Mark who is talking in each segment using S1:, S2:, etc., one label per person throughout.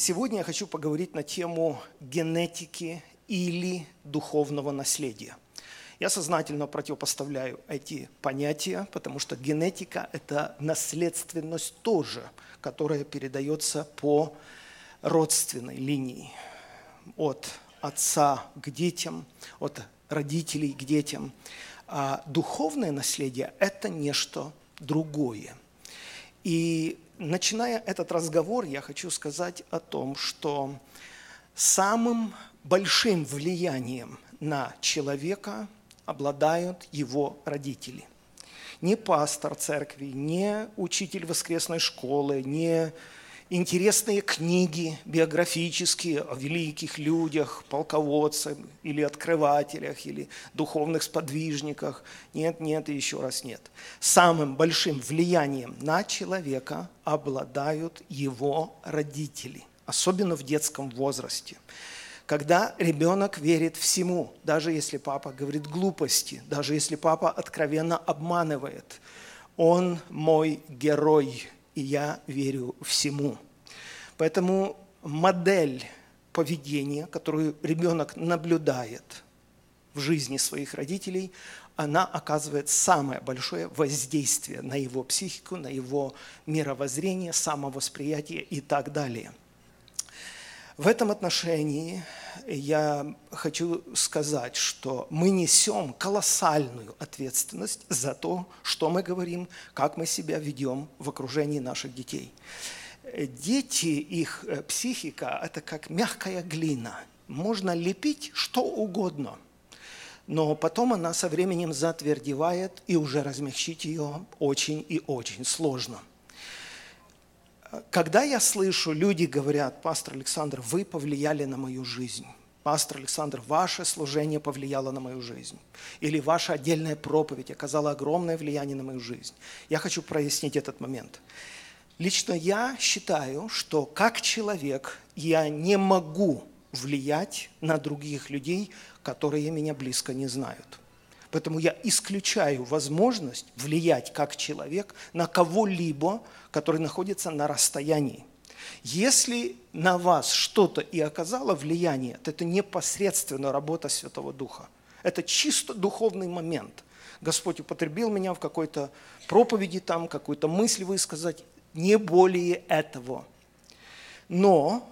S1: Сегодня я хочу поговорить на тему генетики или духовного наследия. Я сознательно противопоставляю эти понятия, потому что генетика – это наследственность тоже, которая передается по родственной линии от отца к детям, от родителей к детям. А духовное наследие – это нечто другое. И начиная этот разговор, я хочу сказать о том, что самым большим влиянием на человека обладают его родители. Не пастор церкви, не учитель воскресной школы, не интересные книги биографические о великих людях, полководцах или открывателях, или духовных сподвижниках. Нет, нет и еще раз нет. Самым большим влиянием на человека обладают его родители, особенно в детском возрасте. Когда ребенок верит всему, даже если папа говорит глупости, даже если папа откровенно обманывает, он мой герой – и я верю всему. Поэтому модель поведения, которую ребенок наблюдает в жизни своих родителей, она оказывает самое большое воздействие на его психику, на его мировоззрение, самовосприятие и так далее. В этом отношении я хочу сказать, что мы несем колоссальную ответственность за то, что мы говорим, как мы себя ведем в окружении наших детей. Дети, их э, психика – это как мягкая глина. Можно лепить что угодно, но потом она со временем затвердевает, и уже размягчить ее очень и очень сложно. Когда я слышу, люди говорят, пастор Александр, вы повлияли на мою жизнь. Пастор Александр, ваше служение повлияло на мою жизнь. Или ваша отдельная проповедь оказала огромное влияние на мою жизнь. Я хочу прояснить этот момент. Лично я считаю, что как человек я не могу влиять на других людей, которые меня близко не знают. Поэтому я исключаю возможность влиять как человек на кого-либо, который находится на расстоянии. Если на вас что-то и оказало влияние, то это непосредственно работа Святого Духа. Это чисто духовный момент. Господь употребил меня в какой-то проповеди, там какую-то мысль высказать, не более этого. Но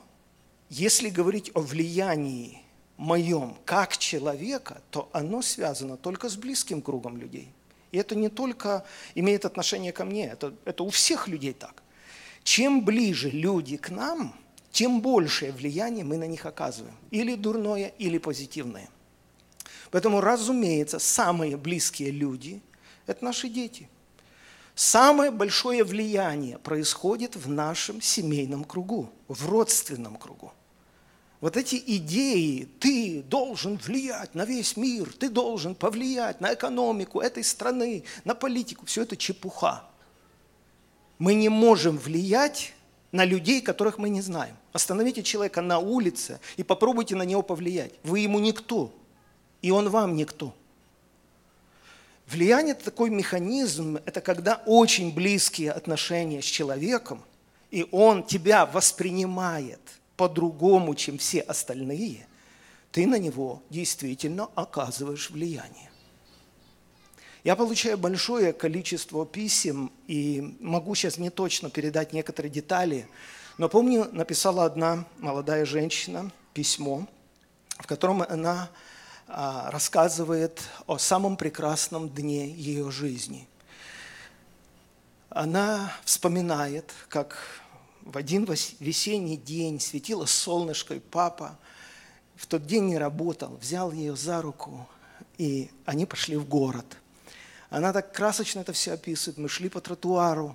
S1: если говорить о влиянии моем как человека, то оно связано только с близким кругом людей. И это не только имеет отношение ко мне, это, это у всех людей так. Чем ближе люди к нам, тем большее влияние мы на них оказываем. Или дурное, или позитивное. Поэтому, разумеется, самые близкие люди – это наши дети – Самое большое влияние происходит в нашем семейном кругу, в родственном кругу. Вот эти идеи, ты должен влиять на весь мир, ты должен повлиять на экономику этой страны, на политику, все это чепуха. Мы не можем влиять на людей, которых мы не знаем. Остановите человека на улице и попробуйте на него повлиять. Вы ему никто, и он вам никто. Влияние – это такой механизм, это когда очень близкие отношения с человеком, и он тебя воспринимает по-другому, чем все остальные, ты на него действительно оказываешь влияние. Я получаю большое количество писем, и могу сейчас не точно передать некоторые детали, но помню, написала одна молодая женщина письмо, в котором она а, рассказывает о самом прекрасном дне ее жизни. Она вспоминает, как в один весенний день светило солнышко, и папа в тот день не работал, взял ее за руку, и они пошли в город. Она так красочно это все описывает. Мы шли по тротуару,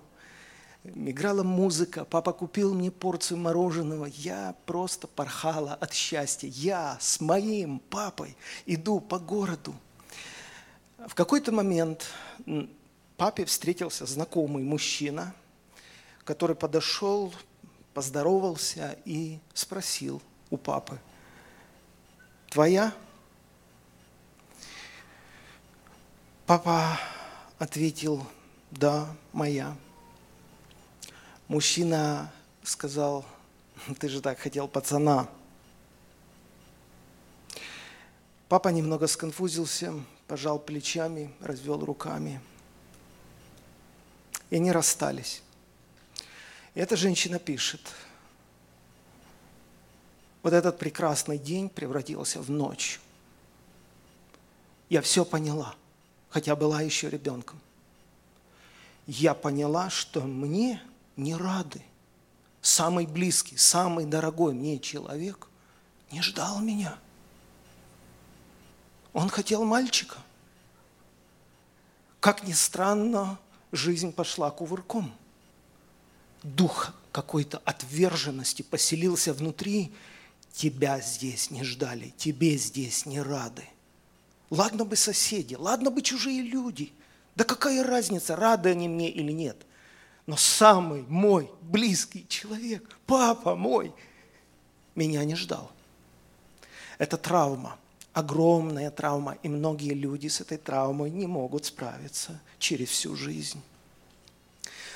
S1: играла музыка, папа купил мне порцию мороженого, я просто порхала от счастья. Я с моим папой иду по городу. В какой-то момент папе встретился знакомый мужчина, который подошел, поздоровался и спросил у папы, «Твоя?» Папа ответил, «Да, моя». Мужчина сказал, Ты же так хотел пацана. Папа немного сконфузился, пожал плечами, развел руками. И они расстались. И эта женщина пишет, вот этот прекрасный день превратился в ночь. Я все поняла, хотя была еще ребенком. Я поняла, что мне не рады. Самый близкий, самый дорогой мне человек не ждал меня. Он хотел мальчика. Как ни странно, жизнь пошла кувырком. Дух какой-то отверженности поселился внутри. Тебя здесь не ждали, тебе здесь не рады. Ладно бы соседи, ладно бы чужие люди. Да какая разница, рады они мне или нет. Но самый мой близкий человек, папа мой, меня не ждал. Это травма, огромная травма, и многие люди с этой травмой не могут справиться через всю жизнь.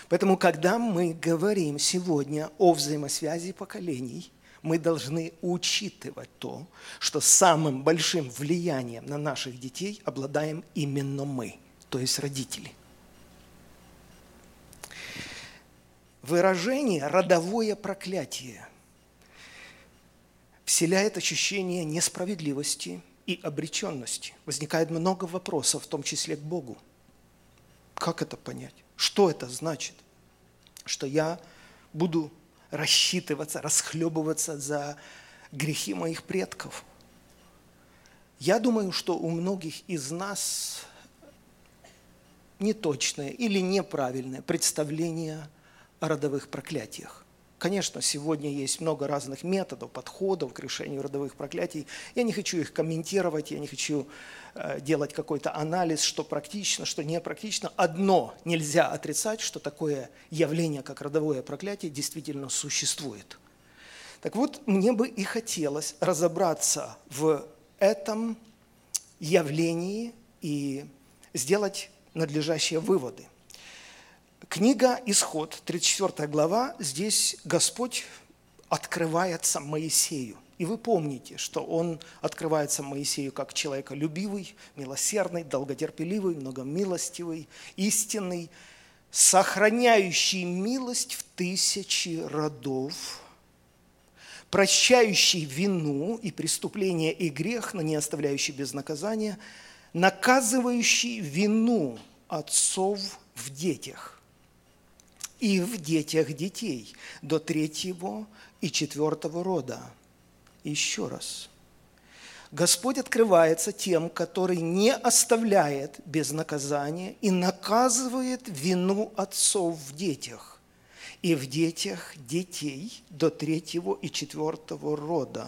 S1: Поэтому, когда мы говорим сегодня о взаимосвязи поколений, мы должны учитывать то, что самым большим влиянием на наших детей обладаем именно мы, то есть родители. Выражение «родовое проклятие» вселяет ощущение несправедливости и обреченности. Возникает много вопросов, в том числе к Богу. Как это понять? Что это значит? Что я буду рассчитываться, расхлебываться за грехи моих предков. Я думаю, что у многих из нас неточное или неправильное представление о родовых проклятиях. Конечно, сегодня есть много разных методов, подходов к решению родовых проклятий. Я не хочу их комментировать, я не хочу э, делать какой-то анализ, что практично, что не практично. Одно нельзя отрицать, что такое явление, как родовое проклятие, действительно существует. Так вот, мне бы и хотелось разобраться в этом явлении и сделать надлежащие выводы. Книга «Исход», 34 глава, здесь Господь открывается Моисею. И вы помните, что он открывается Моисею как человеколюбивый, милосердный, долготерпеливый, многомилостивый, истинный, сохраняющий милость в тысячи родов, прощающий вину и преступление и грех, но не оставляющий без наказания, наказывающий вину отцов в детях и в детях детей до третьего и четвертого рода. Еще раз. Господь открывается тем, который не оставляет без наказания и наказывает вину отцов в детях и в детях детей до третьего и четвертого рода.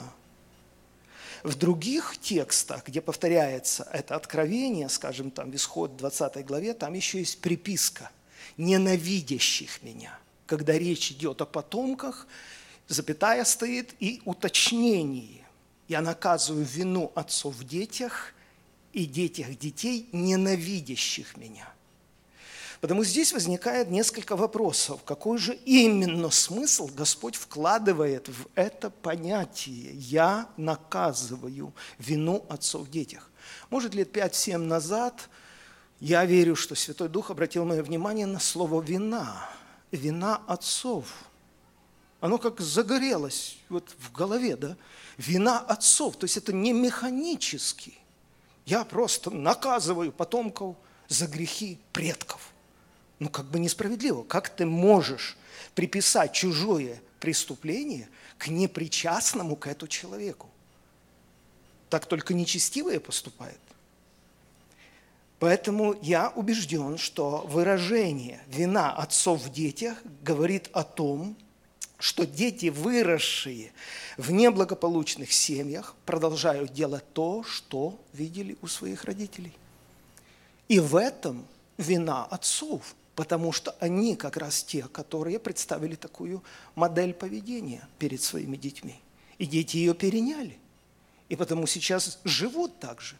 S1: В других текстах, где повторяется это откровение, скажем, там в Исход 20 главе, там еще есть приписка – ненавидящих меня. Когда речь идет о потомках, запятая стоит и уточнение. Я наказываю вину отцов в детях и детях детей, ненавидящих меня. Потому здесь возникает несколько вопросов. Какой же именно смысл Господь вкладывает в это понятие «я наказываю вину отцов в детях»? Может, лет 5-7 назад – я верю, что Святой Дух обратил мое внимание на слово «вина», «вина отцов». Оно как загорелось вот в голове, да? Вина отцов, то есть это не механически. Я просто наказываю потомков за грехи предков. Ну, как бы несправедливо. Как ты можешь приписать чужое преступление к непричастному к этому человеку? Так только нечестивые поступают. Поэтому я убежден, что выражение «вина отцов в детях» говорит о том, что дети, выросшие в неблагополучных семьях, продолжают делать то, что видели у своих родителей. И в этом вина отцов, потому что они как раз те, которые представили такую модель поведения перед своими детьми. И дети ее переняли. И потому сейчас живут так же.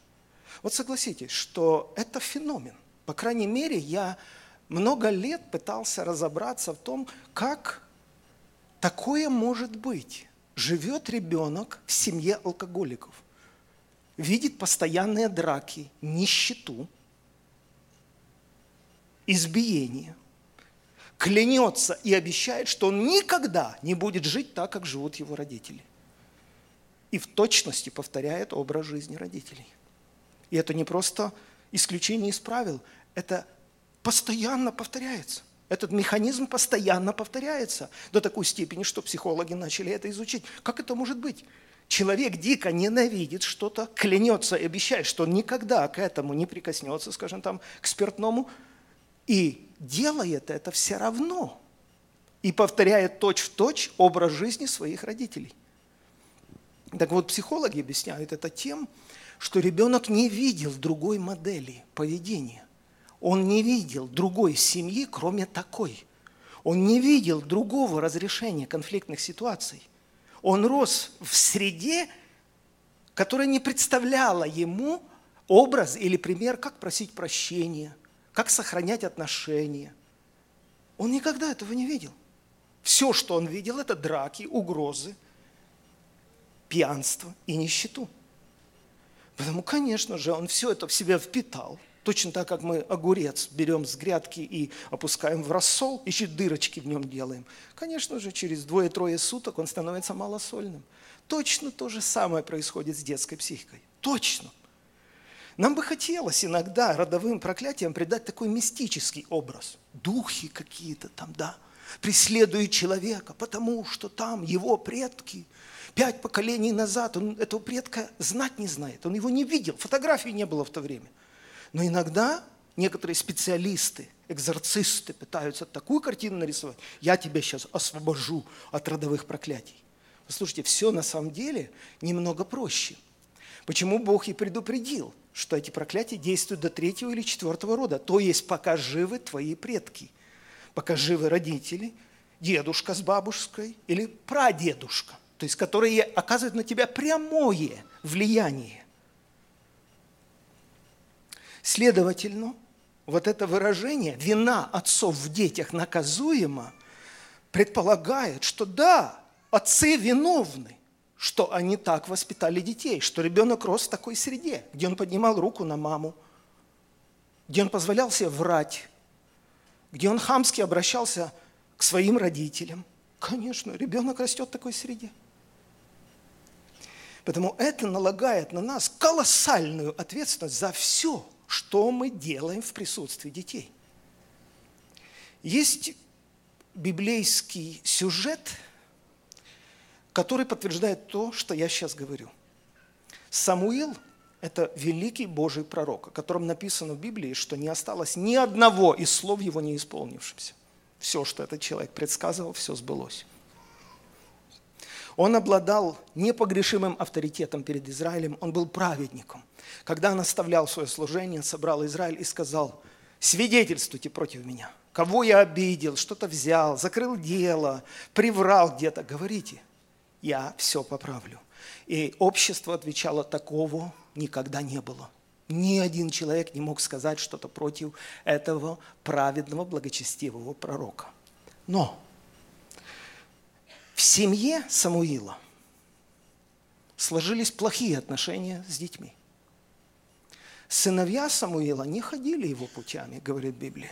S1: Вот согласитесь, что это феномен. По крайней мере, я много лет пытался разобраться в том, как такое может быть? Живет ребенок в семье алкоголиков, видит постоянные драки, нищету, избиение, клянется и обещает, что он никогда не будет жить так, как живут его родители. И в точности повторяет образ жизни родителей. И это не просто исключение из правил, это постоянно повторяется. Этот механизм постоянно повторяется до такой степени, что психологи начали это изучить. Как это может быть? Человек дико ненавидит что-то, клянется и обещает, что он никогда к этому не прикоснется, скажем там, к спиртному, и делает это все равно. И повторяет точь-в-точь образ жизни своих родителей. Так вот, психологи объясняют это тем, что ребенок не видел другой модели поведения. Он не видел другой семьи, кроме такой. Он не видел другого разрешения конфликтных ситуаций. Он рос в среде, которая не представляла ему образ или пример, как просить прощения, как сохранять отношения. Он никогда этого не видел. Все, что он видел, это драки, угрозы, пьянство и нищету. Поэтому, конечно же, он все это в себя впитал. Точно так, как мы огурец берем с грядки и опускаем в рассол, еще дырочки в нем делаем. Конечно же, через двое-трое суток он становится малосольным. Точно то же самое происходит с детской психикой. Точно. Нам бы хотелось иногда родовым проклятиям придать такой мистический образ. Духи какие-то там, да, преследуют человека, потому что там его предки – пять поколений назад, он этого предка знать не знает, он его не видел, фотографий не было в то время. Но иногда некоторые специалисты, экзорцисты пытаются такую картину нарисовать, я тебя сейчас освобожу от родовых проклятий. Послушайте, все на самом деле немного проще. Почему Бог и предупредил, что эти проклятия действуют до третьего или четвертого рода, то есть пока живы твои предки, пока живы родители, дедушка с бабушкой или прадедушка – то есть которые оказывают на тебя прямое влияние. Следовательно, вот это выражение «вина отцов в детях наказуема» предполагает, что да, отцы виновны, что они так воспитали детей, что ребенок рос в такой среде, где он поднимал руку на маму, где он позволял себе врать, где он хамски обращался к своим родителям. Конечно, ребенок растет в такой среде. Поэтому это налагает на нас колоссальную ответственность за все, что мы делаем в присутствии детей. Есть библейский сюжет, который подтверждает то, что я сейчас говорю. Самуил – это великий Божий пророк, о котором написано в Библии, что не осталось ни одного из слов его не исполнившимся. Все, что этот человек предсказывал, все сбылось. Он обладал непогрешимым авторитетом перед Израилем, он был праведником. Когда он оставлял свое служение, собрал Израиль и сказал, свидетельствуйте против меня, кого я обидел, что-то взял, закрыл дело, приврал где-то, говорите, я все поправлю. И общество отвечало, такого никогда не было. Ни один человек не мог сказать что-то против этого праведного, благочестивого пророка. Но в семье Самуила сложились плохие отношения с детьми. Сыновья Самуила не ходили его путями, говорит Библия.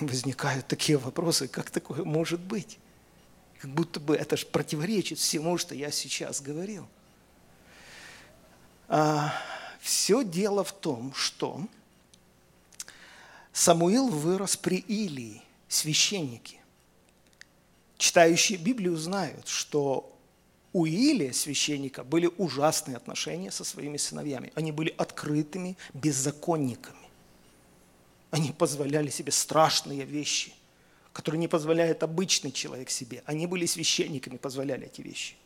S1: Возникают такие вопросы, как такое может быть? Как будто бы это же противоречит всему, что я сейчас говорил. А, все дело в том, что Самуил вырос при Илии, священнике читающие Библию знают, что у Илия, священника, были ужасные отношения со своими сыновьями. Они были открытыми беззаконниками. Они позволяли себе страшные вещи, которые не позволяет обычный человек себе. Они были священниками, позволяли эти вещи.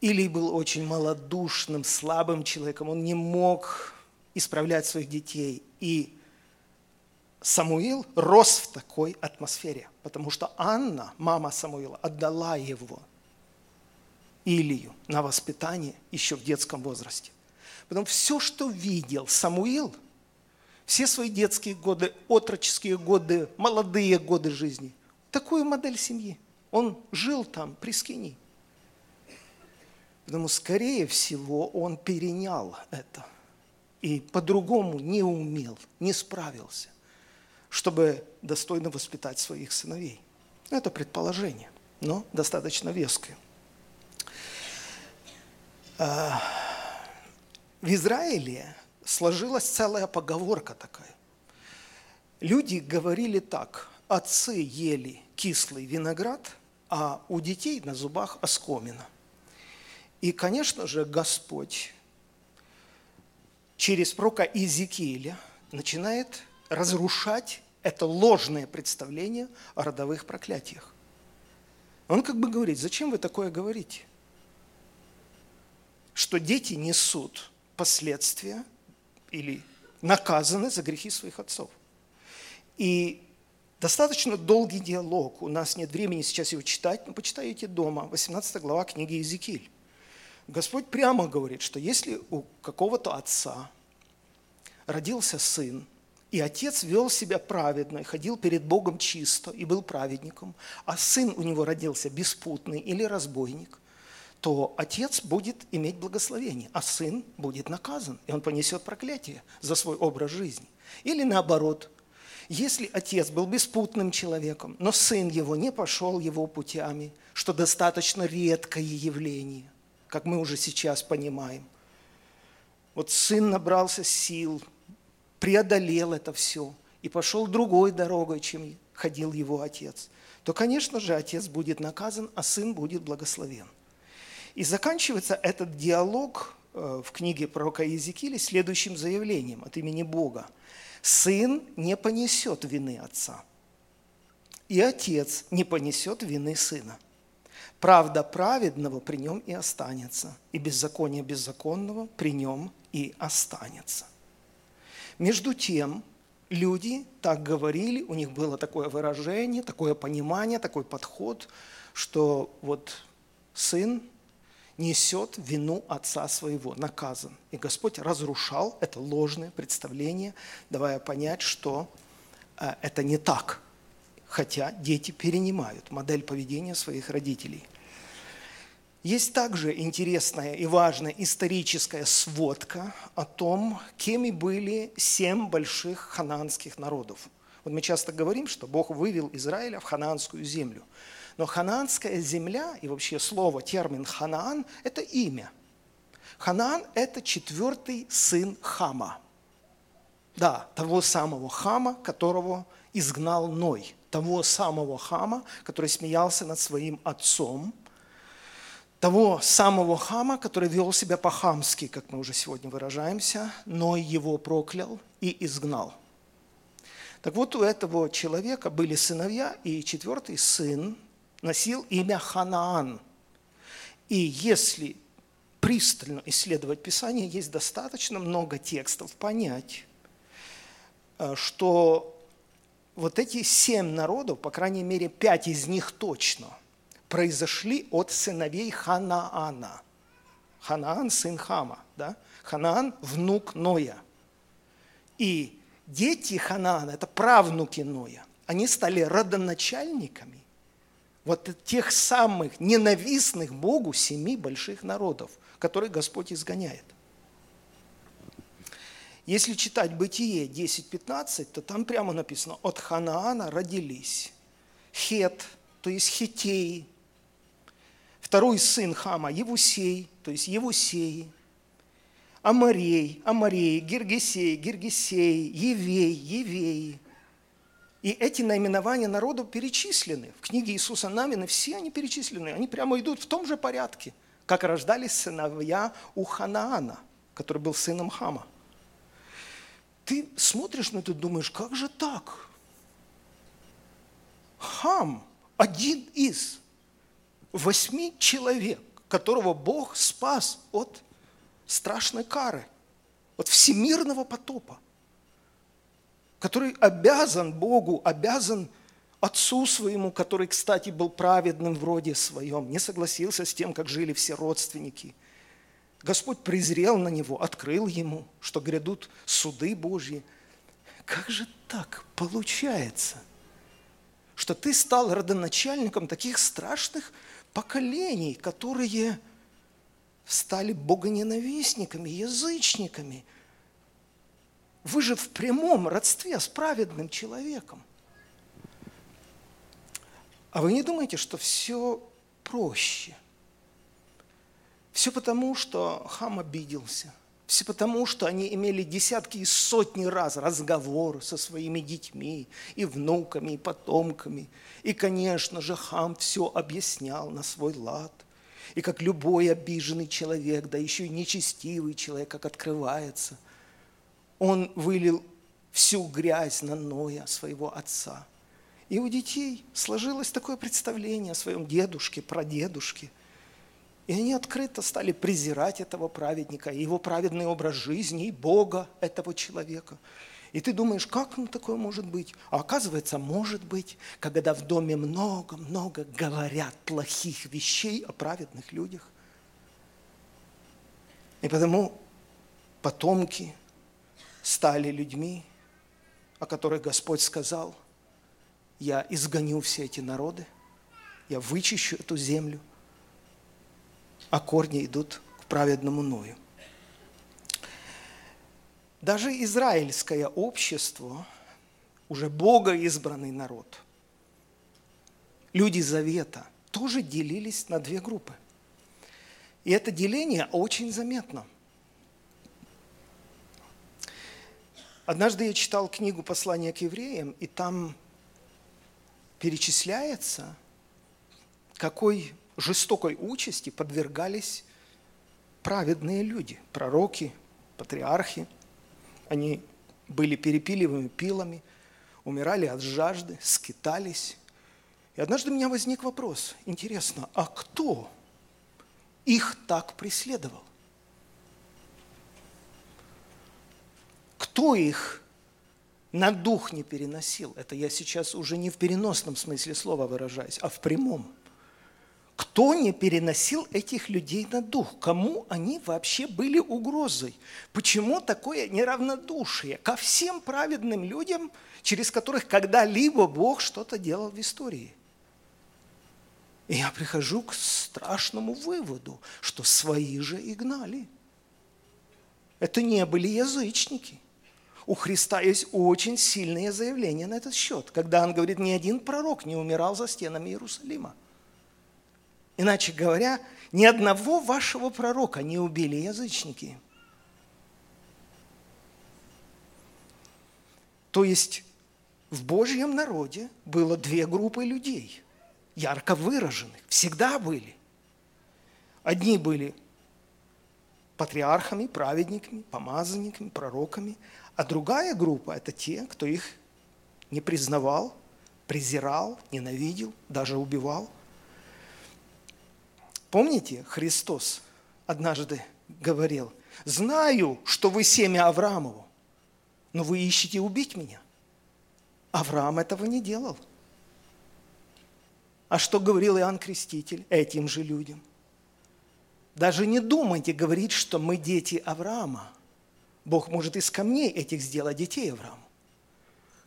S1: Илий был очень малодушным, слабым человеком. Он не мог исправлять своих детей. И Самуил рос в такой атмосфере, потому что Анна, мама Самуила, отдала его Илию на воспитание еще в детском возрасте. Потому все, что видел Самуил, все свои детские годы, отроческие годы, молодые годы жизни, такую модель семьи. Он жил там, при Скинии. Потому, скорее всего, он перенял это и по-другому не умел, не справился, чтобы достойно воспитать своих сыновей. Это предположение, но достаточно веское. А, в Израиле сложилась целая поговорка такая. Люди говорили так, отцы ели кислый виноград, а у детей на зубах оскомина. И, конечно же, Господь через пророка Иезекииля начинает разрушать это ложное представление о родовых проклятиях. Он как бы говорит, зачем вы такое говорите? Что дети несут последствия или наказаны за грехи своих отцов. И достаточно долгий диалог, у нас нет времени сейчас его читать, но почитайте дома, 18 глава книги Иезекииль. Господь прямо говорит, что если у какого-то отца родился сын, и отец вел себя праведно, и ходил перед Богом чисто, и был праведником, а сын у него родился беспутный или разбойник, то отец будет иметь благословение, а сын будет наказан, и он понесет проклятие за свой образ жизни. Или наоборот, если отец был беспутным человеком, но сын его не пошел его путями, что достаточно редкое явление, как мы уже сейчас понимаем. Вот сын набрался сил, преодолел это все и пошел другой дорогой, чем ходил его отец, то, конечно же, отец будет наказан, а сын будет благословен. И заканчивается этот диалог э, в книге пророка Иезекииля следующим заявлением от имени Бога. «Сын не понесет вины отца, и отец не понесет вины сына. Правда праведного при нем и останется, и беззаконие беззаконного при нем и останется. Между тем, люди так говорили, у них было такое выражение, такое понимание, такой подход, что вот сын несет вину отца своего, наказан. И Господь разрушал это ложное представление, давая понять, что э, это не так, хотя дети перенимают модель поведения своих родителей. Есть также интересная и важная историческая сводка о том, кем и были семь больших хананских народов. Вот мы часто говорим, что Бог вывел Израиля в хананскую землю. Но хананская земля и вообще слово, термин Ханаан – это имя. Ханаан – это четвертый сын Хама. Да, того самого Хама, которого изгнал Ной. Того самого Хама, который смеялся над своим отцом – того самого хама, который вел себя по-хамски, как мы уже сегодня выражаемся, но его проклял и изгнал. Так вот, у этого человека были сыновья, и четвертый сын носил имя Ханаан. И если пристально исследовать Писание, есть достаточно много текстов понять, э, что вот эти семь народов, по крайней мере, пять из них точно – произошли от сыновей Ханаана. Ханаан – сын Хама, да? Ханаан – внук Ноя. И дети Ханаана – это правнуки Ноя. Они стали родоначальниками вот тех самых ненавистных Богу семи больших народов, которые Господь изгоняет. Если читать Бытие 10.15, то там прямо написано, от Ханаана родились Хет, то есть Хитеи, Второй сын Хама – Евусей, то есть Евусей, Амарей, Амарей, Гергесей, Гергесей, Евей, Евей. И эти наименования народов перечислены. В книге Иисуса Навина все они перечислены. Они прямо идут в том же порядке, как рождались сыновья у Ханаана, который был сыном Хама. Ты смотришь на это и думаешь, как же так? Хам – один из восьми человек, которого Бог спас от страшной кары, от всемирного потопа, который обязан Богу, обязан отцу своему, который, кстати, был праведным в роде своем, не согласился с тем, как жили все родственники. Господь презрел на него, открыл ему, что грядут суды Божьи. Как же так получается – что ты стал родоначальником таких страшных поколений, которые стали богоненавистниками, язычниками. Вы же в прямом родстве с праведным человеком. А вы не думаете, что все проще? Все потому, что хам обиделся. Все потому, что они имели десятки и сотни раз разговор со своими детьми, и внуками, и потомками. И, конечно же, хам все объяснял на свой лад. И как любой обиженный человек, да еще и нечестивый человек, как открывается, он вылил всю грязь на Ноя, своего отца. И у детей сложилось такое представление о своем дедушке, прадедушке. И они открыто стали презирать этого праведника, и его праведный образ жизни, и Бога этого человека – и ты думаешь, как ну такое может быть? А оказывается, может быть, когда в доме много-много говорят плохих вещей о праведных людях. И потому потомки стали людьми, о которых Господь сказал, я изгоню все эти народы, я вычищу эту землю, а корни идут к праведному Ною. Даже израильское общество, уже Бога избранный народ, люди Завета, тоже делились на две группы. И это деление очень заметно. Однажды я читал книгу «Послание к евреям», и там перечисляется, какой жестокой участи подвергались праведные люди, пророки, патриархи – они были перепиливаемы пилами, умирали от жажды, скитались. И однажды у меня возник вопрос, интересно, а кто их так преследовал? Кто их на дух не переносил? Это я сейчас уже не в переносном смысле слова выражаюсь, а в прямом – кто не переносил этих людей на дух? Кому они вообще были угрозой? Почему такое неравнодушие ко всем праведным людям, через которых когда-либо Бог что-то делал в истории? И я прихожу к страшному выводу, что свои же и гнали. Это не были язычники. У Христа есть очень сильные заявления на этот счет, когда он говорит, ни один пророк не умирал за стенами Иерусалима. Иначе говоря, ни одного вашего пророка не убили язычники. То есть в Божьем народе было две группы людей, ярко выраженных, всегда были. Одни были патриархами, праведниками, помазанниками, пророками, а другая группа – это те, кто их не признавал, презирал, ненавидел, даже убивал – Помните, Христос однажды говорил, знаю, что вы семя Авраамову, но вы ищете убить меня. Авраам этого не делал. А что говорил Иоанн Креститель этим же людям? Даже не думайте говорить, что мы дети Авраама. Бог может из камней этих сделать детей Авраама.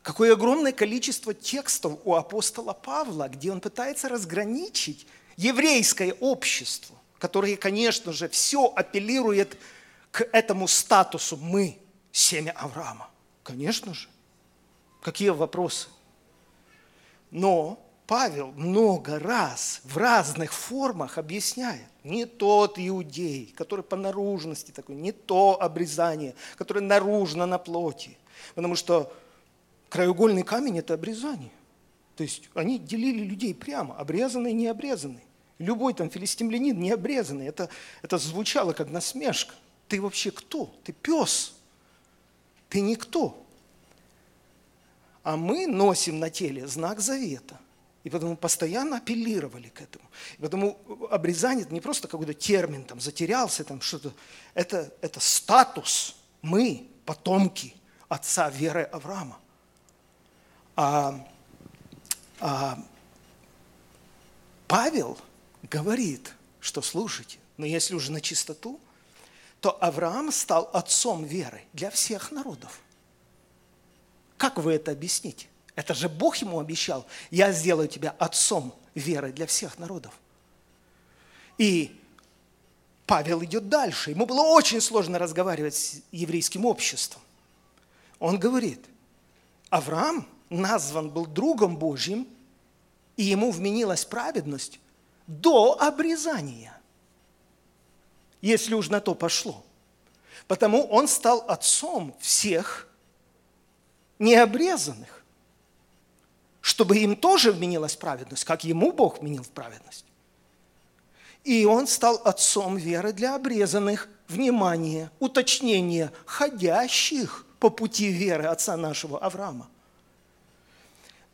S1: Какое огромное количество текстов у апостола Павла, где он пытается разграничить еврейское общество, которое, конечно же, все апеллирует к этому статусу «мы, семя Авраама». Конечно же. Какие вопросы? Но Павел много раз в разных формах объясняет, не тот иудей, который по наружности такой, не то обрезание, которое наружно на плоти. Потому что краеугольный камень – это обрезание. То есть они делили людей прямо, обрезанный и необрезанный. Любой там филистимлянин не обрезанный. Это, это звучало как насмешка. Ты вообще кто? Ты пес. Ты никто. А мы носим на теле знак завета. И потому постоянно апеллировали к этому. И потому обрезание это не просто какой-то термин, там, затерялся, там, что-то. Это, это статус. Мы, потомки отца веры Авраама. А, а Павел – говорит, что слушайте, но если уже на чистоту, то Авраам стал отцом веры для всех народов. Как вы это объясните? Это же Бог ему обещал. Я сделаю тебя отцом веры для всех народов. И Павел идет дальше. Ему было очень сложно разговаривать с еврейским обществом. Он говорит, Авраам назван был другом Божьим, и ему вменилась праведность до обрезания, если уж на то пошло. Потому он стал отцом всех необрезанных, чтобы им тоже вменилась праведность, как ему Бог вменил в праведность. И он стал отцом веры для обрезанных, внимание, уточнение, ходящих по пути веры отца нашего Авраама.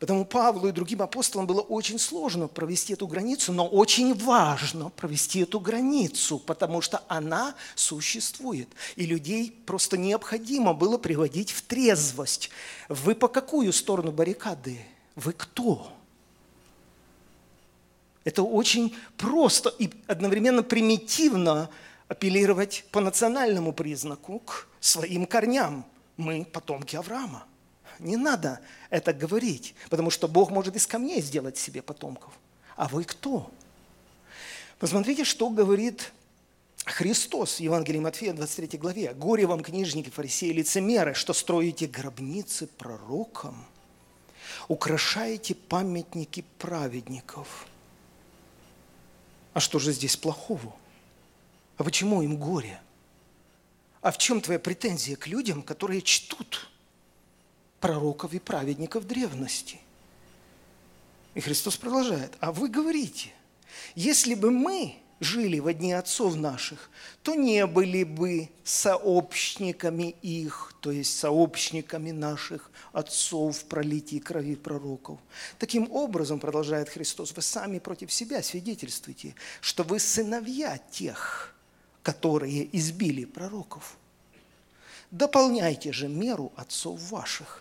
S1: Потому Павлу и другим апостолам было очень сложно провести эту границу, но очень важно провести эту границу, потому что она существует. И людей просто необходимо было приводить в трезвость. Вы по какую сторону баррикады? Вы кто? Это очень просто и одновременно примитивно апеллировать по национальному признаку к своим корням. Мы потомки Авраама. Не надо это говорить, потому что Бог может из камней сделать себе потомков. А вы кто? Посмотрите, что говорит Христос в Евангелии Матфея, 23 главе. «Горе вам, книжники, фарисеи, лицемеры, что строите гробницы пророкам, украшаете памятники праведников». А что же здесь плохого? А почему им горе? А в чем твоя претензия к людям, которые чтут пророков и праведников древности? И Христос продолжает, а вы говорите, если бы мы жили в дни отцов наших, то не были бы сообщниками их, то есть сообщниками наших отцов в пролитии крови пророков. Таким образом, продолжает Христос, вы сами против себя свидетельствуете, что вы сыновья тех, которые избили пророков. Дополняйте же меру отцов ваших.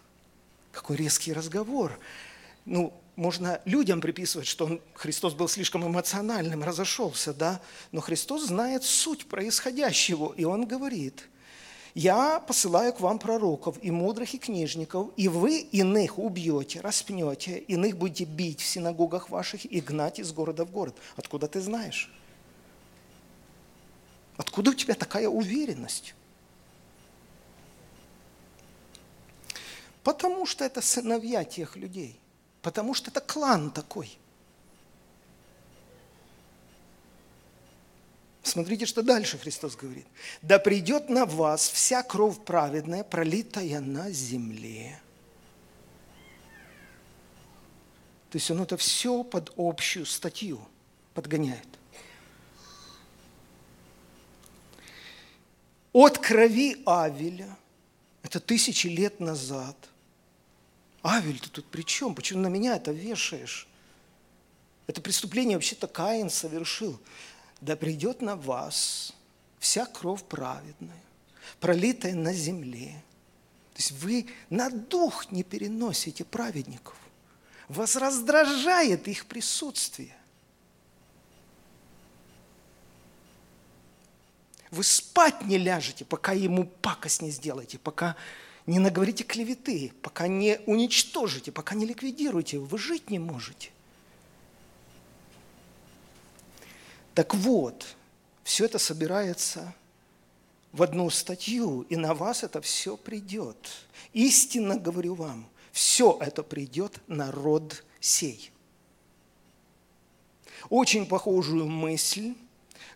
S1: Какой резкий разговор. Ну, можно людям приписывать, что он, Христос был слишком эмоциональным, разошелся, да, но Христос знает суть происходящего, и Он говорит, «Я посылаю к вам пророков и мудрых, и книжников, и вы иных убьете, распнете, иных будете бить в синагогах ваших и гнать из города в город». Откуда ты знаешь? Откуда у тебя такая уверенность? Потому что это сыновья тех людей. Потому что это клан такой. Смотрите, что дальше Христос говорит. «Да придет на вас вся кровь праведная, пролитая на земле». То есть он это все под общую статью подгоняет. От крови Авеля, это тысячи лет назад – Авель, ты тут при чем? Почему на меня это вешаешь? Это преступление вообще-то Каин совершил. Да придет на вас вся кровь праведная, пролитая на земле. То есть вы на дух не переносите праведников. Вас раздражает их присутствие. Вы спать не ляжете, пока ему пакость не сделаете, пока не наговорите клеветы, пока не уничтожите, пока не ликвидируете, вы жить не можете. Так вот, все это собирается в одну статью, и на вас это все придет. Истинно говорю вам, все это придет на род сей. Очень похожую мысль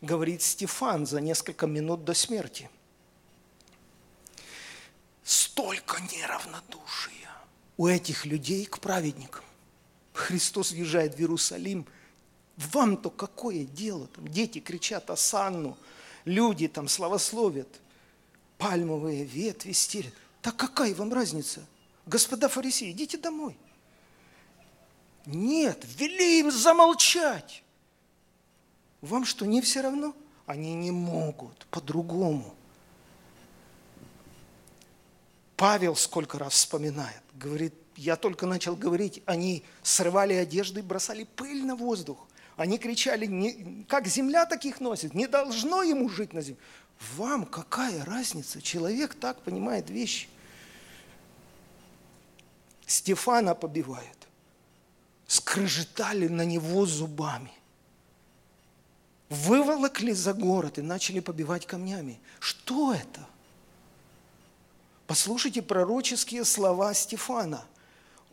S1: говорит Стефан за несколько минут до смерти – столько неравнодушия у этих людей к праведникам. Христос въезжает в Иерусалим. Вам-то какое дело? Там дети кричат Асанну, люди там славословят, пальмовые ветви стелят. Так какая вам разница? Господа фарисеи, идите домой. Нет, вели им замолчать. Вам что, не все равно? Они не могут по-другому. Павел сколько раз вспоминает, говорит, я только начал говорить, они срывали одежды и бросали пыль на воздух. Они кричали, не, как земля таких носит, не должно ему жить на земле. Вам какая разница? Человек так понимает вещи. Стефана побивают. Скрежетали на него зубами. Выволокли за город и начали побивать камнями. Что это? Послушайте пророческие слова Стефана.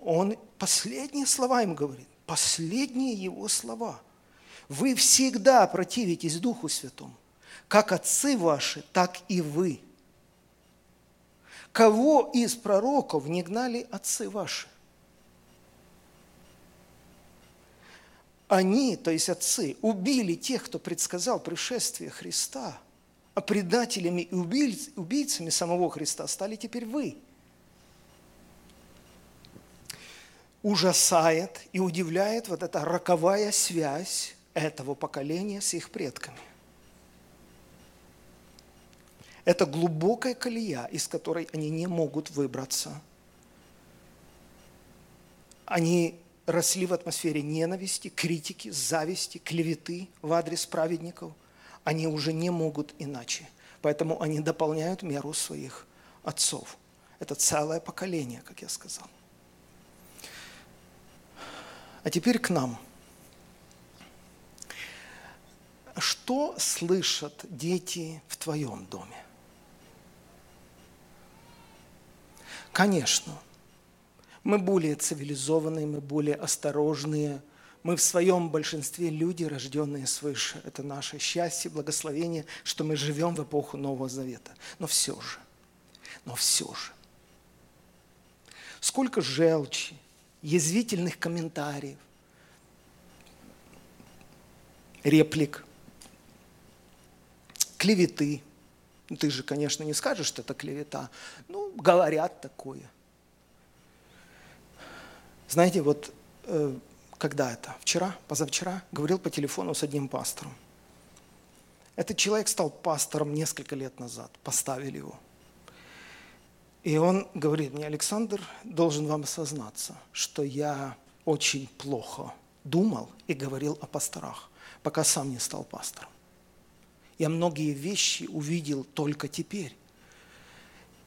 S1: Он последние слова им говорит. Последние его слова. Вы всегда противитесь Духу Святому. Как отцы ваши, так и вы – Кого из пророков не гнали отцы ваши? Они, то есть отцы, убили тех, кто предсказал пришествие Христа, а предателями и убийцами самого Христа стали теперь вы. Ужасает и удивляет вот эта роковая связь этого поколения с их предками – это глубокая колея, из которой они не могут выбраться. Они росли в атмосфере ненависти, критики, зависти, клеветы в адрес праведников. Они уже не могут иначе. Поэтому они дополняют меру своих отцов. Это целое поколение, как я сказал. А теперь к нам. Что слышат дети в твоем доме? Конечно, мы более цивилизованные, мы более осторожные, мы в своем большинстве люди, рожденные свыше. Это наше счастье, благословение, что мы живем в эпоху Нового Завета. Но все же, но все же, сколько желчи, язвительных комментариев, реплик, клеветы – ну, ты же, конечно, не скажешь, что это клевета. Ну, говорят такое. Знаете, вот э, когда это? Вчера, позавчера, говорил по телефону с одним пастором. Этот человек стал пастором несколько лет назад, поставили его. И он говорит мне, Александр, должен вам осознаться, что я очень плохо думал и говорил о пасторах, пока сам не стал пастором. Я многие вещи увидел только теперь.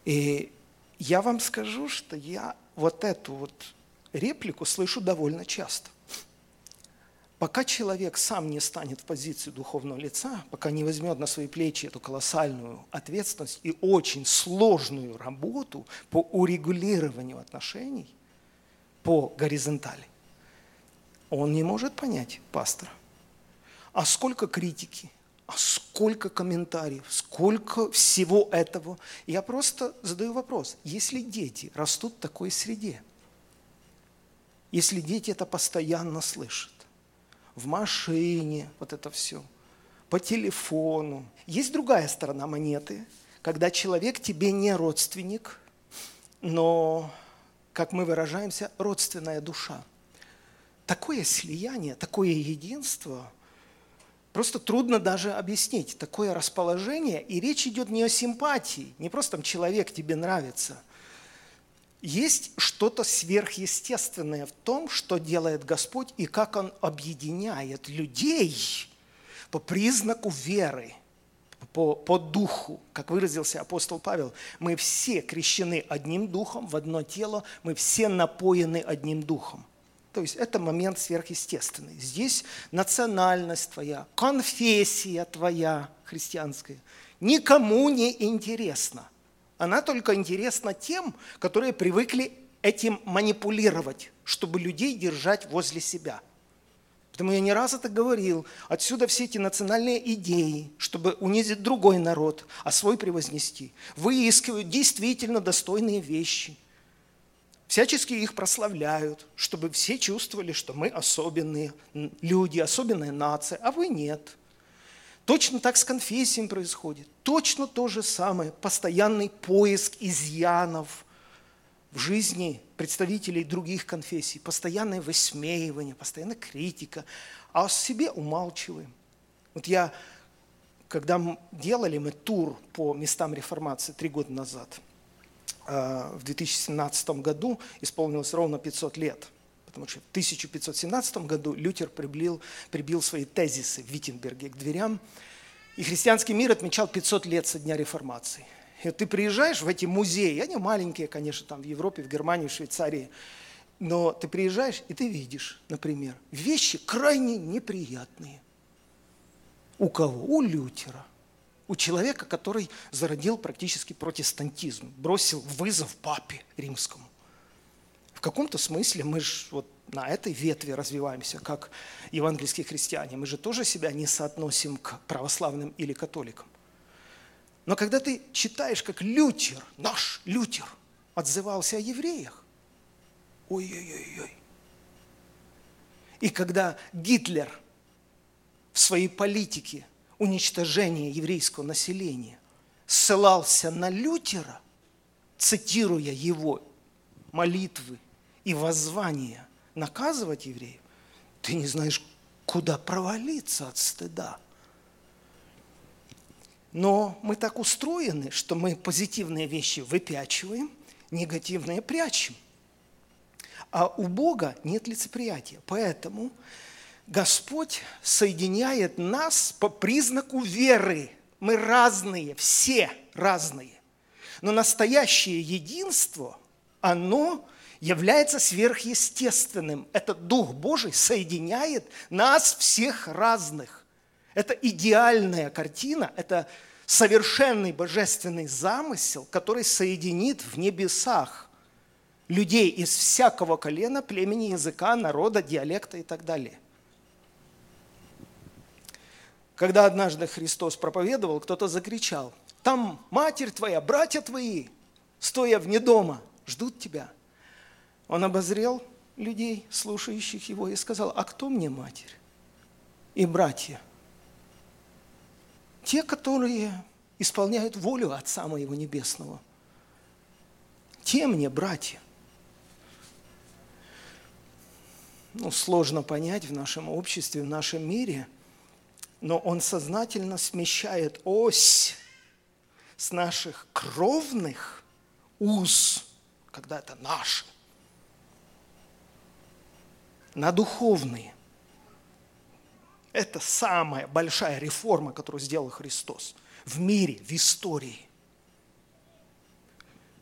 S1: И я вам скажу, что я вот эту вот реплику слышу довольно часто. Пока человек сам не станет в позицию духовного лица, пока не возьмет на свои плечи эту колоссальную ответственность и очень сложную работу по урегулированию отношений по горизонтали, он не может понять пастора. А сколько критики, а сколько комментариев, сколько всего этого. Я просто задаю вопрос, если дети растут в такой среде, если дети это постоянно слышат, в машине вот это все, по телефону. Есть другая сторона монеты, когда человек тебе не родственник, но, как мы выражаемся, родственная душа. Такое слияние, такое единство – Просто трудно даже объяснить такое расположение, и речь идет не о симпатии, не просто там человек тебе нравится. Есть что-то сверхъестественное в том, что делает Господь и как Он объединяет людей по признаку веры, по, по духу, как выразился апостол Павел. Мы все крещены одним духом в одно тело, мы все напоены одним духом. То есть это момент сверхъестественный. Здесь национальность твоя, конфессия твоя христианская никому не интересна. Она только интересна тем, которые привыкли этим манипулировать, чтобы людей держать возле себя. Потому я не раз это говорил. Отсюда все эти национальные идеи, чтобы унизить другой народ, а свой превознести. Выискивают действительно достойные вещи – всячески их прославляют, чтобы все чувствовали, что мы особенные люди, особенная нация, а вы нет. Точно так с конфессиями происходит. Точно то же самое. Постоянный поиск изъянов в жизни представителей других конфессий. Постоянное высмеивание, постоянная критика. А о себе умалчиваем. Вот я, когда делали мы тур по местам реформации три года назад – Э, в 2017 году исполнилось ровно 500 лет. Потому что в 1517 году Лютер прибил, прибил свои тезисы в Виттенберге к дверям. И христианский мир отмечал 500 лет со дня реформации. И ты приезжаешь в эти музеи, они маленькие, конечно, там в Европе, в Германии, в Швейцарии, но ты приезжаешь, и ты видишь, например, вещи крайне неприятные. У кого? У Лютера. У человека, который зародил практически протестантизм, бросил вызов папе римскому. В каком-то смысле мы же вот на этой ветви развиваемся, как евангельские христиане. Мы же тоже себя не соотносим к православным или католикам. Но когда ты читаешь, как Лютер, наш Лютер, отзывался о евреях, ой-ой-ой-ой. И когда Гитлер в своей политике уничтожения еврейского населения ссылался на Лютера, цитируя его молитвы и воззвания наказывать евреев, ты не знаешь, куда провалиться от стыда – но мы так устроены, что мы позитивные вещи выпячиваем, негативные прячем. А у Бога нет лицеприятия. Поэтому Господь соединяет нас по признаку веры. Мы разные, все разные. Но настоящее единство, оно является сверхъестественным. Этот Дух Божий соединяет нас всех разных. Это идеальная картина, это совершенный божественный замысел, который соединит в небесах людей из всякого колена, племени, языка, народа, диалекта и так далее. Когда однажды Христос проповедовал, кто-то закричал, там матерь твоя, братья твои, стоя вне дома, ждут тебя. Он обозрел людей, слушающих его, и сказал, а кто мне матерь и братья? те, которые исполняют волю Отца Моего Небесного. Те мне, братья. Ну, сложно понять в нашем обществе, в нашем мире, но он сознательно смещает ось с наших кровных уз, когда это наши, на духовные. Это самая большая реформа, которую сделал Христос в мире, в истории.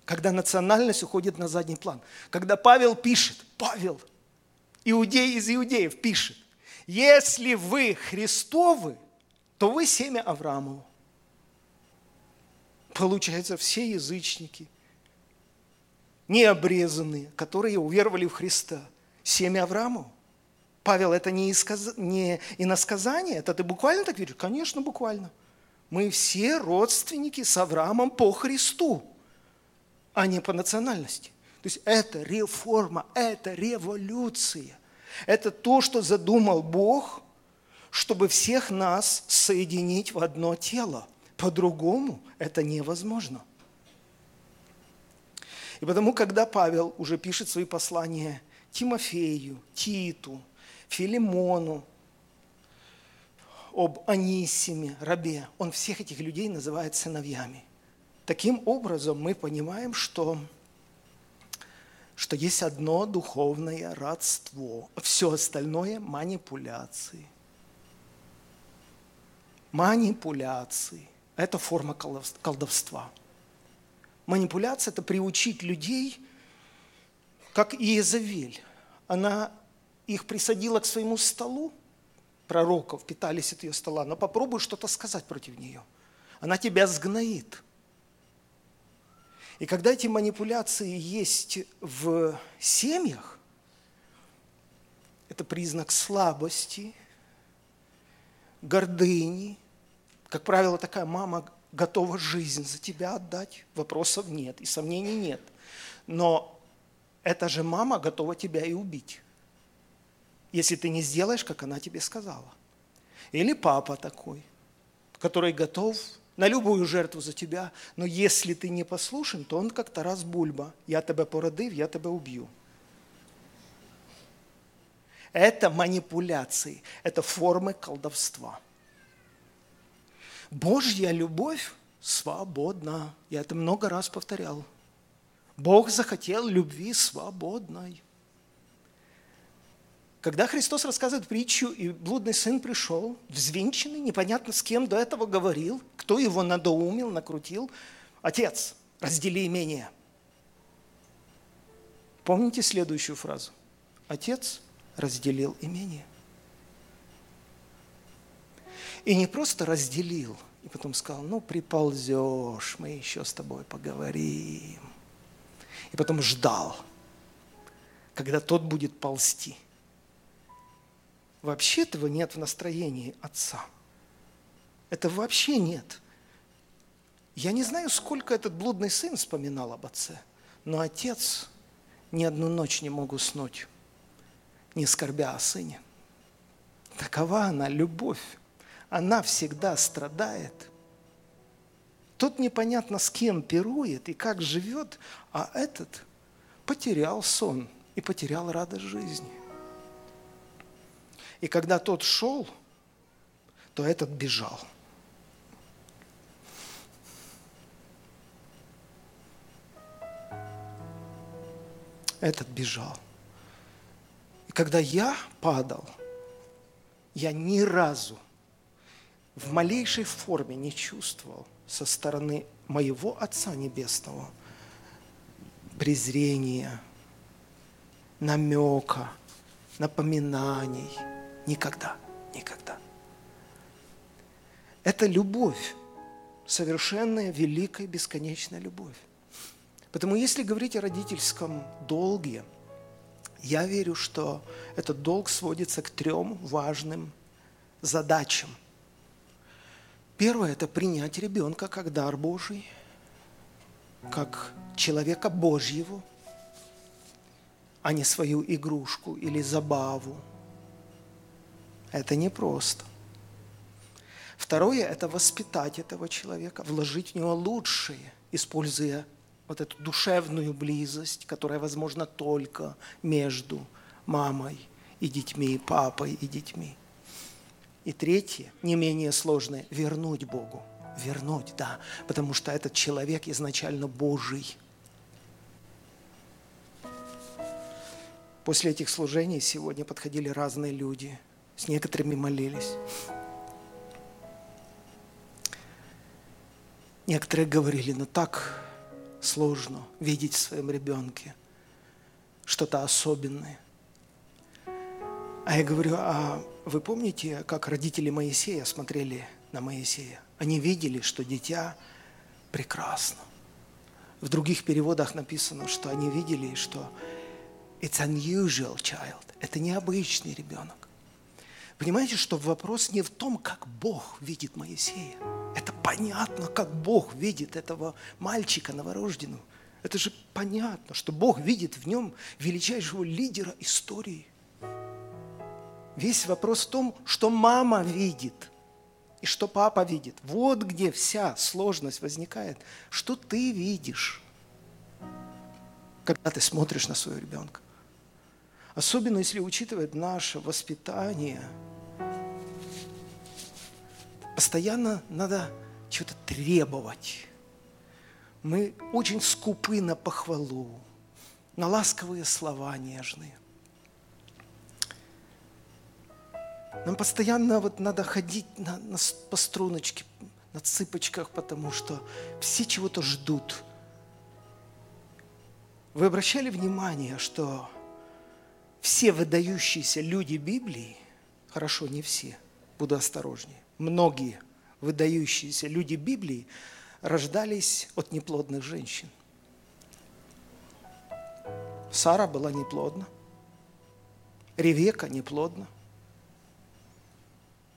S1: Когда национальность уходит на задний план. Когда Павел пишет, Павел, иудей из иудеев, пишет, если вы Христовы, то вы семя Авраамова. Получается, все язычники, необрезанные, которые уверовали в Христа, семя Авраамова. Павел, это не, исказ... не иносказание, это ты буквально так видишь? Конечно, буквально. Мы все родственники с Авраамом по Христу, а не по национальности. То есть это реформа, это революция. Это то, что задумал Бог, чтобы всех нас соединить в одно тело. По-другому это невозможно. И потому, когда Павел уже пишет свои послания Тимофею, Титу, Филимону, об Анисиме, рабе. Он всех этих людей называет сыновьями. Таким образом мы понимаем, что, что есть одно духовное родство, все остальное – манипуляции. Манипуляции – это форма колдовства. Манипуляция – это приучить людей, как Иезавель. Она их присадила к своему столу, пророков питались от ее стола, но попробуй что-то сказать против нее. Она тебя сгноит. И когда эти манипуляции есть в семьях, это признак слабости, гордыни. Как правило, такая мама готова жизнь за тебя отдать, вопросов нет и сомнений нет. Но эта же мама готова тебя и убить если ты не сделаешь, как она тебе сказала. Или папа такой, который готов на любую жертву за тебя, но если ты не послушен, то он как Тарас Бульба. Я тебя породив, я тебя убью. Это манипуляции, это формы колдовства. Божья любовь свободна. Я это много раз повторял. Бог захотел любви свободной. Когда Христос рассказывает притчу, и блудный сын пришел, взвинченный, непонятно с кем до этого говорил, кто его надоумил, накрутил, отец, раздели имение. Помните следующую фразу? Отец разделил имение. И не просто разделил, и потом сказал, ну, приползешь, мы еще с тобой поговорим. И потом ждал, когда тот будет ползти. Вообще этого нет в настроении отца. Это вообще нет. Я не знаю, сколько этот блудный сын вспоминал об отце, но отец ни одну ночь не мог уснуть, не скорбя о сыне. Такова она, любовь. Она всегда страдает. Тот непонятно с кем пирует и как живет, а этот потерял сон и потерял радость жизни. И когда тот шел, то этот бежал – этот бежал. И когда я падал, я ни разу в малейшей форме не чувствовал со стороны моего Отца Небесного презрения, намека, напоминаний. Никогда, никогда. Это любовь, совершенная, великая, бесконечная любовь. Поэтому если говорить о родительском долге, я верю, что этот долг сводится к трем важным задачам. Первое – это принять ребенка как дар Божий, как человека Божьего, а не свою игрушку или забаву. Это непросто. Второе – это воспитать этого человека, вложить в него лучшее, используя вот эту душевную близость, которая возможна только между мамой и детьми, папой и детьми. И третье, не менее сложное, вернуть Богу. Вернуть, да, потому что этот человек изначально Божий. После этих служений сегодня подходили разные люди, с некоторыми молились. Некоторые говорили, ну так сложно видеть в своем ребенке что-то особенное. А я говорю, а вы помните, как родители Моисея смотрели на Моисея? Они видели, что дитя прекрасно. В других переводах написано, что они видели, что it's unusual child. Это необычный ребенок. Понимаете, что вопрос не в том, как Бог видит Моисея. Это понятно, как Бог видит этого мальчика новорожденного. Это же понятно, что Бог видит в нем величайшего лидера истории. Весь вопрос в том, что мама видит и что папа видит. Вот где вся сложность возникает. Что ты видишь, когда ты смотришь на своего ребенка. Особенно если учитывать наше воспитание – Постоянно надо что-то требовать. Мы очень скупы на похвалу, на ласковые слова нежные. Нам постоянно вот надо ходить на, на, по струночке, на цыпочках, потому что все чего-то ждут. Вы обращали внимание, что все выдающиеся люди Библии, хорошо, не все, буду осторожнее, многие выдающиеся люди Библии рождались от неплодных женщин. Сара была неплодна, Ревека неплодна.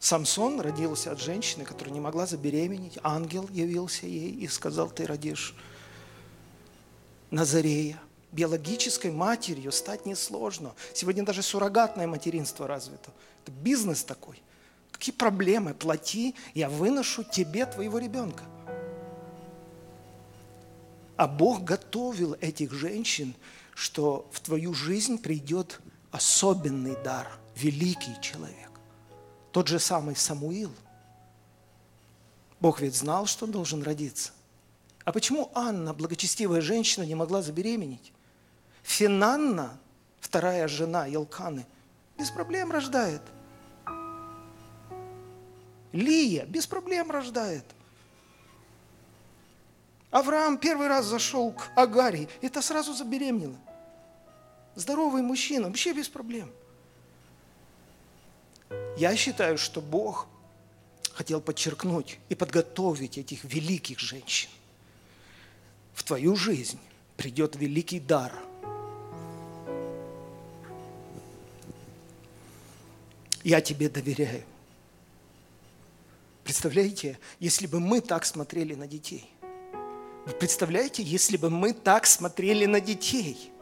S1: Самсон родился от женщины, которая не могла забеременеть. Ангел явился ей и сказал, ты родишь Назарея. Биологической матерью стать несложно. Сегодня даже суррогатное материнство развито. Это бизнес такой. Какие проблемы? Плати, я выношу тебе твоего ребенка. А Бог готовил этих женщин, что в твою жизнь придет особенный дар, великий человек. Тот же самый Самуил. Бог ведь знал, что он должен родиться. А почему Анна, благочестивая женщина, не могла забеременеть? Финанна, вторая жена Елканы, без проблем рождает – Лия без проблем рождает. Авраам первый раз зашел к Агаре, это сразу забеременела. Здоровый мужчина, вообще без проблем. Я считаю, что Бог хотел подчеркнуть и подготовить этих великих женщин. В твою жизнь придет великий дар. Я тебе доверяю. Представляете, если бы мы так смотрели на детей? Вы представляете, если бы мы так смотрели на детей?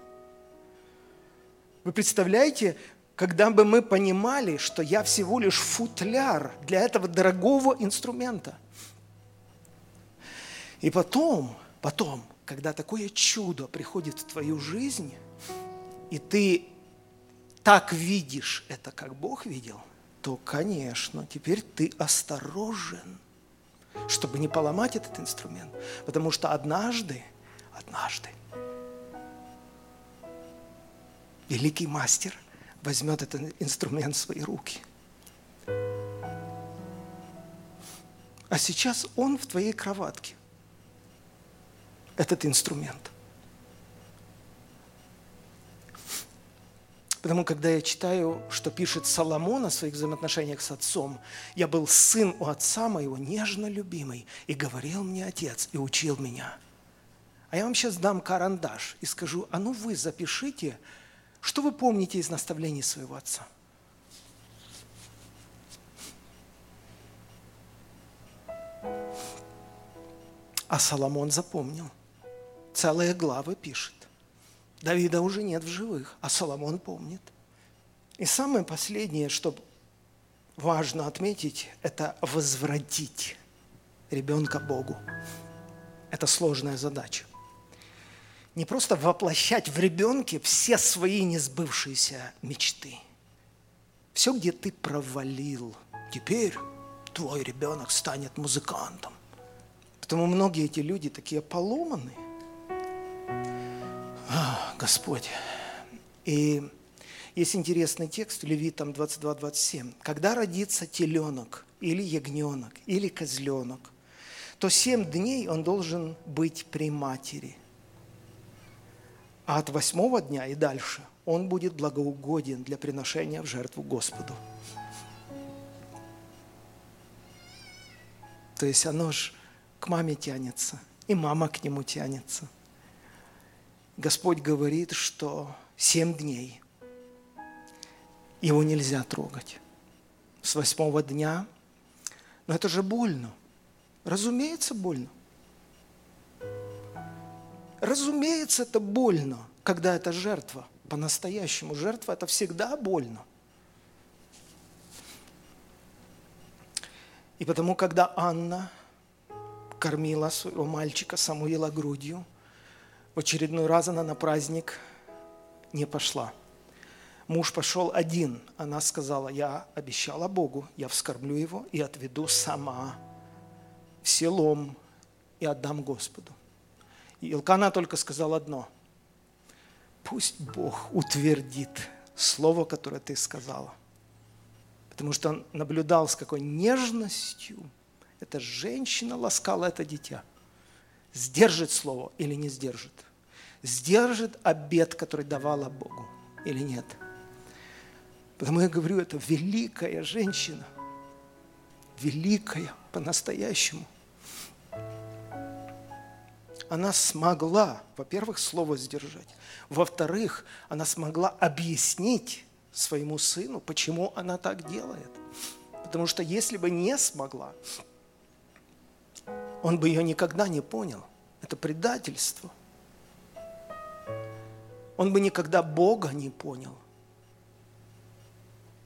S1: Вы представляете, когда бы мы понимали, что я всего лишь футляр для этого дорогого инструмента. И потом, потом, когда такое чудо приходит в твою жизнь, и ты так видишь это, как Бог видел, то, конечно, теперь ты осторожен, чтобы не поломать этот инструмент. Потому что однажды, однажды, великий мастер – возьмет этот инструмент в свои руки. А сейчас он в твоей кроватке. Этот инструмент. Потому когда я читаю, что пишет Соломон о своих взаимоотношениях с отцом, я был сын у отца моего, нежно любимый, и говорил мне отец, и учил меня. А я вам сейчас дам карандаш и скажу, а ну вы запишите, что вы помните из наставлений своего отца? А Соломон запомнил. Целые главы пишет. Давида уже нет в живых, а Соломон помнит. И самое последнее, что важно отметить, это возвратить ребенка Богу. Это сложная задача не просто воплощать в ребенке все свои несбывшиеся мечты. Все, где ты провалил, теперь твой ребенок станет музыкантом. Потому многие эти люди такие поломанные. А, Господь. И есть интересный текст Левитам 22-27. Когда родится теленок или ягненок или козленок, то семь дней он должен быть при матери – а от восьмого дня и дальше он будет благоугоден для приношения в жертву Господу. То есть оно же к маме тянется, и мама к нему тянется. Господь говорит, что семь дней его нельзя трогать. С восьмого дня, но это же больно. Разумеется, больно. Разумеется, это больно, когда это жертва. По-настоящему жертва – это всегда больно. И потому, когда Анна кормила своего мальчика Самуила грудью, в очередной раз она на праздник не пошла. Муж пошел один. Она сказала, я обещала Богу, я вскормлю его и отведу сама в селом и отдам Господу. И Илкана только сказал одно. Пусть Бог утвердит слово, которое ты сказала. Потому что он наблюдал, с какой нежностью эта женщина ласкала это дитя. Сдержит слово или не сдержит? Сдержит обед, который давала Богу или нет? Потому я говорю, это великая женщина. Великая по-настоящему она смогла, во-первых, слово сдержать, во-вторых, она смогла объяснить своему сыну, почему она так делает. Потому что если бы не смогла, он бы ее никогда не понял. Это предательство. Он бы никогда Бога не понял.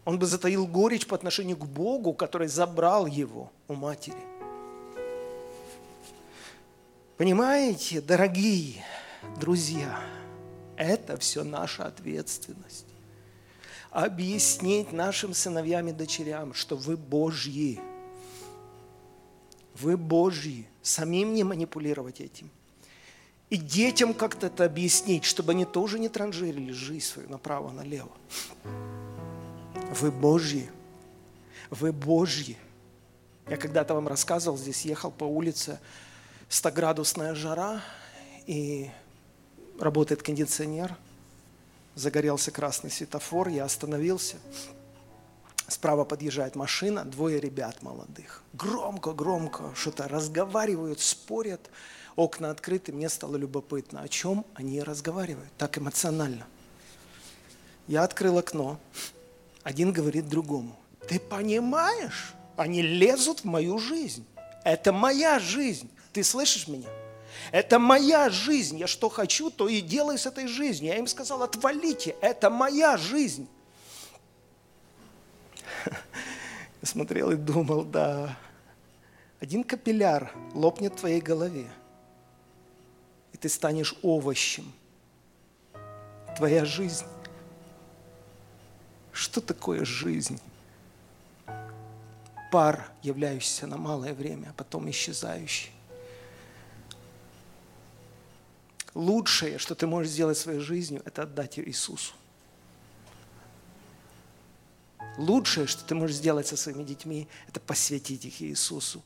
S1: Он бы затаил горечь по отношению к Богу, который забрал его у матери. Понимаете, дорогие друзья, это все наша ответственность. Объяснить нашим сыновьям и дочерям, что вы Божьи. Вы Божьи. Самим не манипулировать этим. И детям как-то это объяснить, чтобы они тоже не транжирили жизнь свою направо-налево. Вы Божьи. Вы Божьи. Я когда-то вам рассказывал, здесь ехал по улице, 100-градусная жара, и работает кондиционер, загорелся красный светофор, я остановился. Справа подъезжает машина, двое ребят молодых. Громко-громко что-то разговаривают, спорят. Окна открыты, мне стало любопытно, о чем они разговаривают, так эмоционально. Я открыл окно, один говорит другому, ты понимаешь, они лезут в мою жизнь. Это моя жизнь. Ты слышишь меня? Это моя жизнь. Я что хочу, то и делаю с этой жизнью. Я им сказал, отвалите, это моя жизнь. Я смотрел и думал, да, один капилляр лопнет в твоей голове, и ты станешь овощем. Твоя жизнь. Что такое жизнь? Пар, являющийся на малое время, а потом исчезающий. Лучшее, что ты можешь сделать своей жизнью, это отдать ее Иисусу. Лучшее, что ты можешь сделать со своими детьми, это посвятить их Иисусу.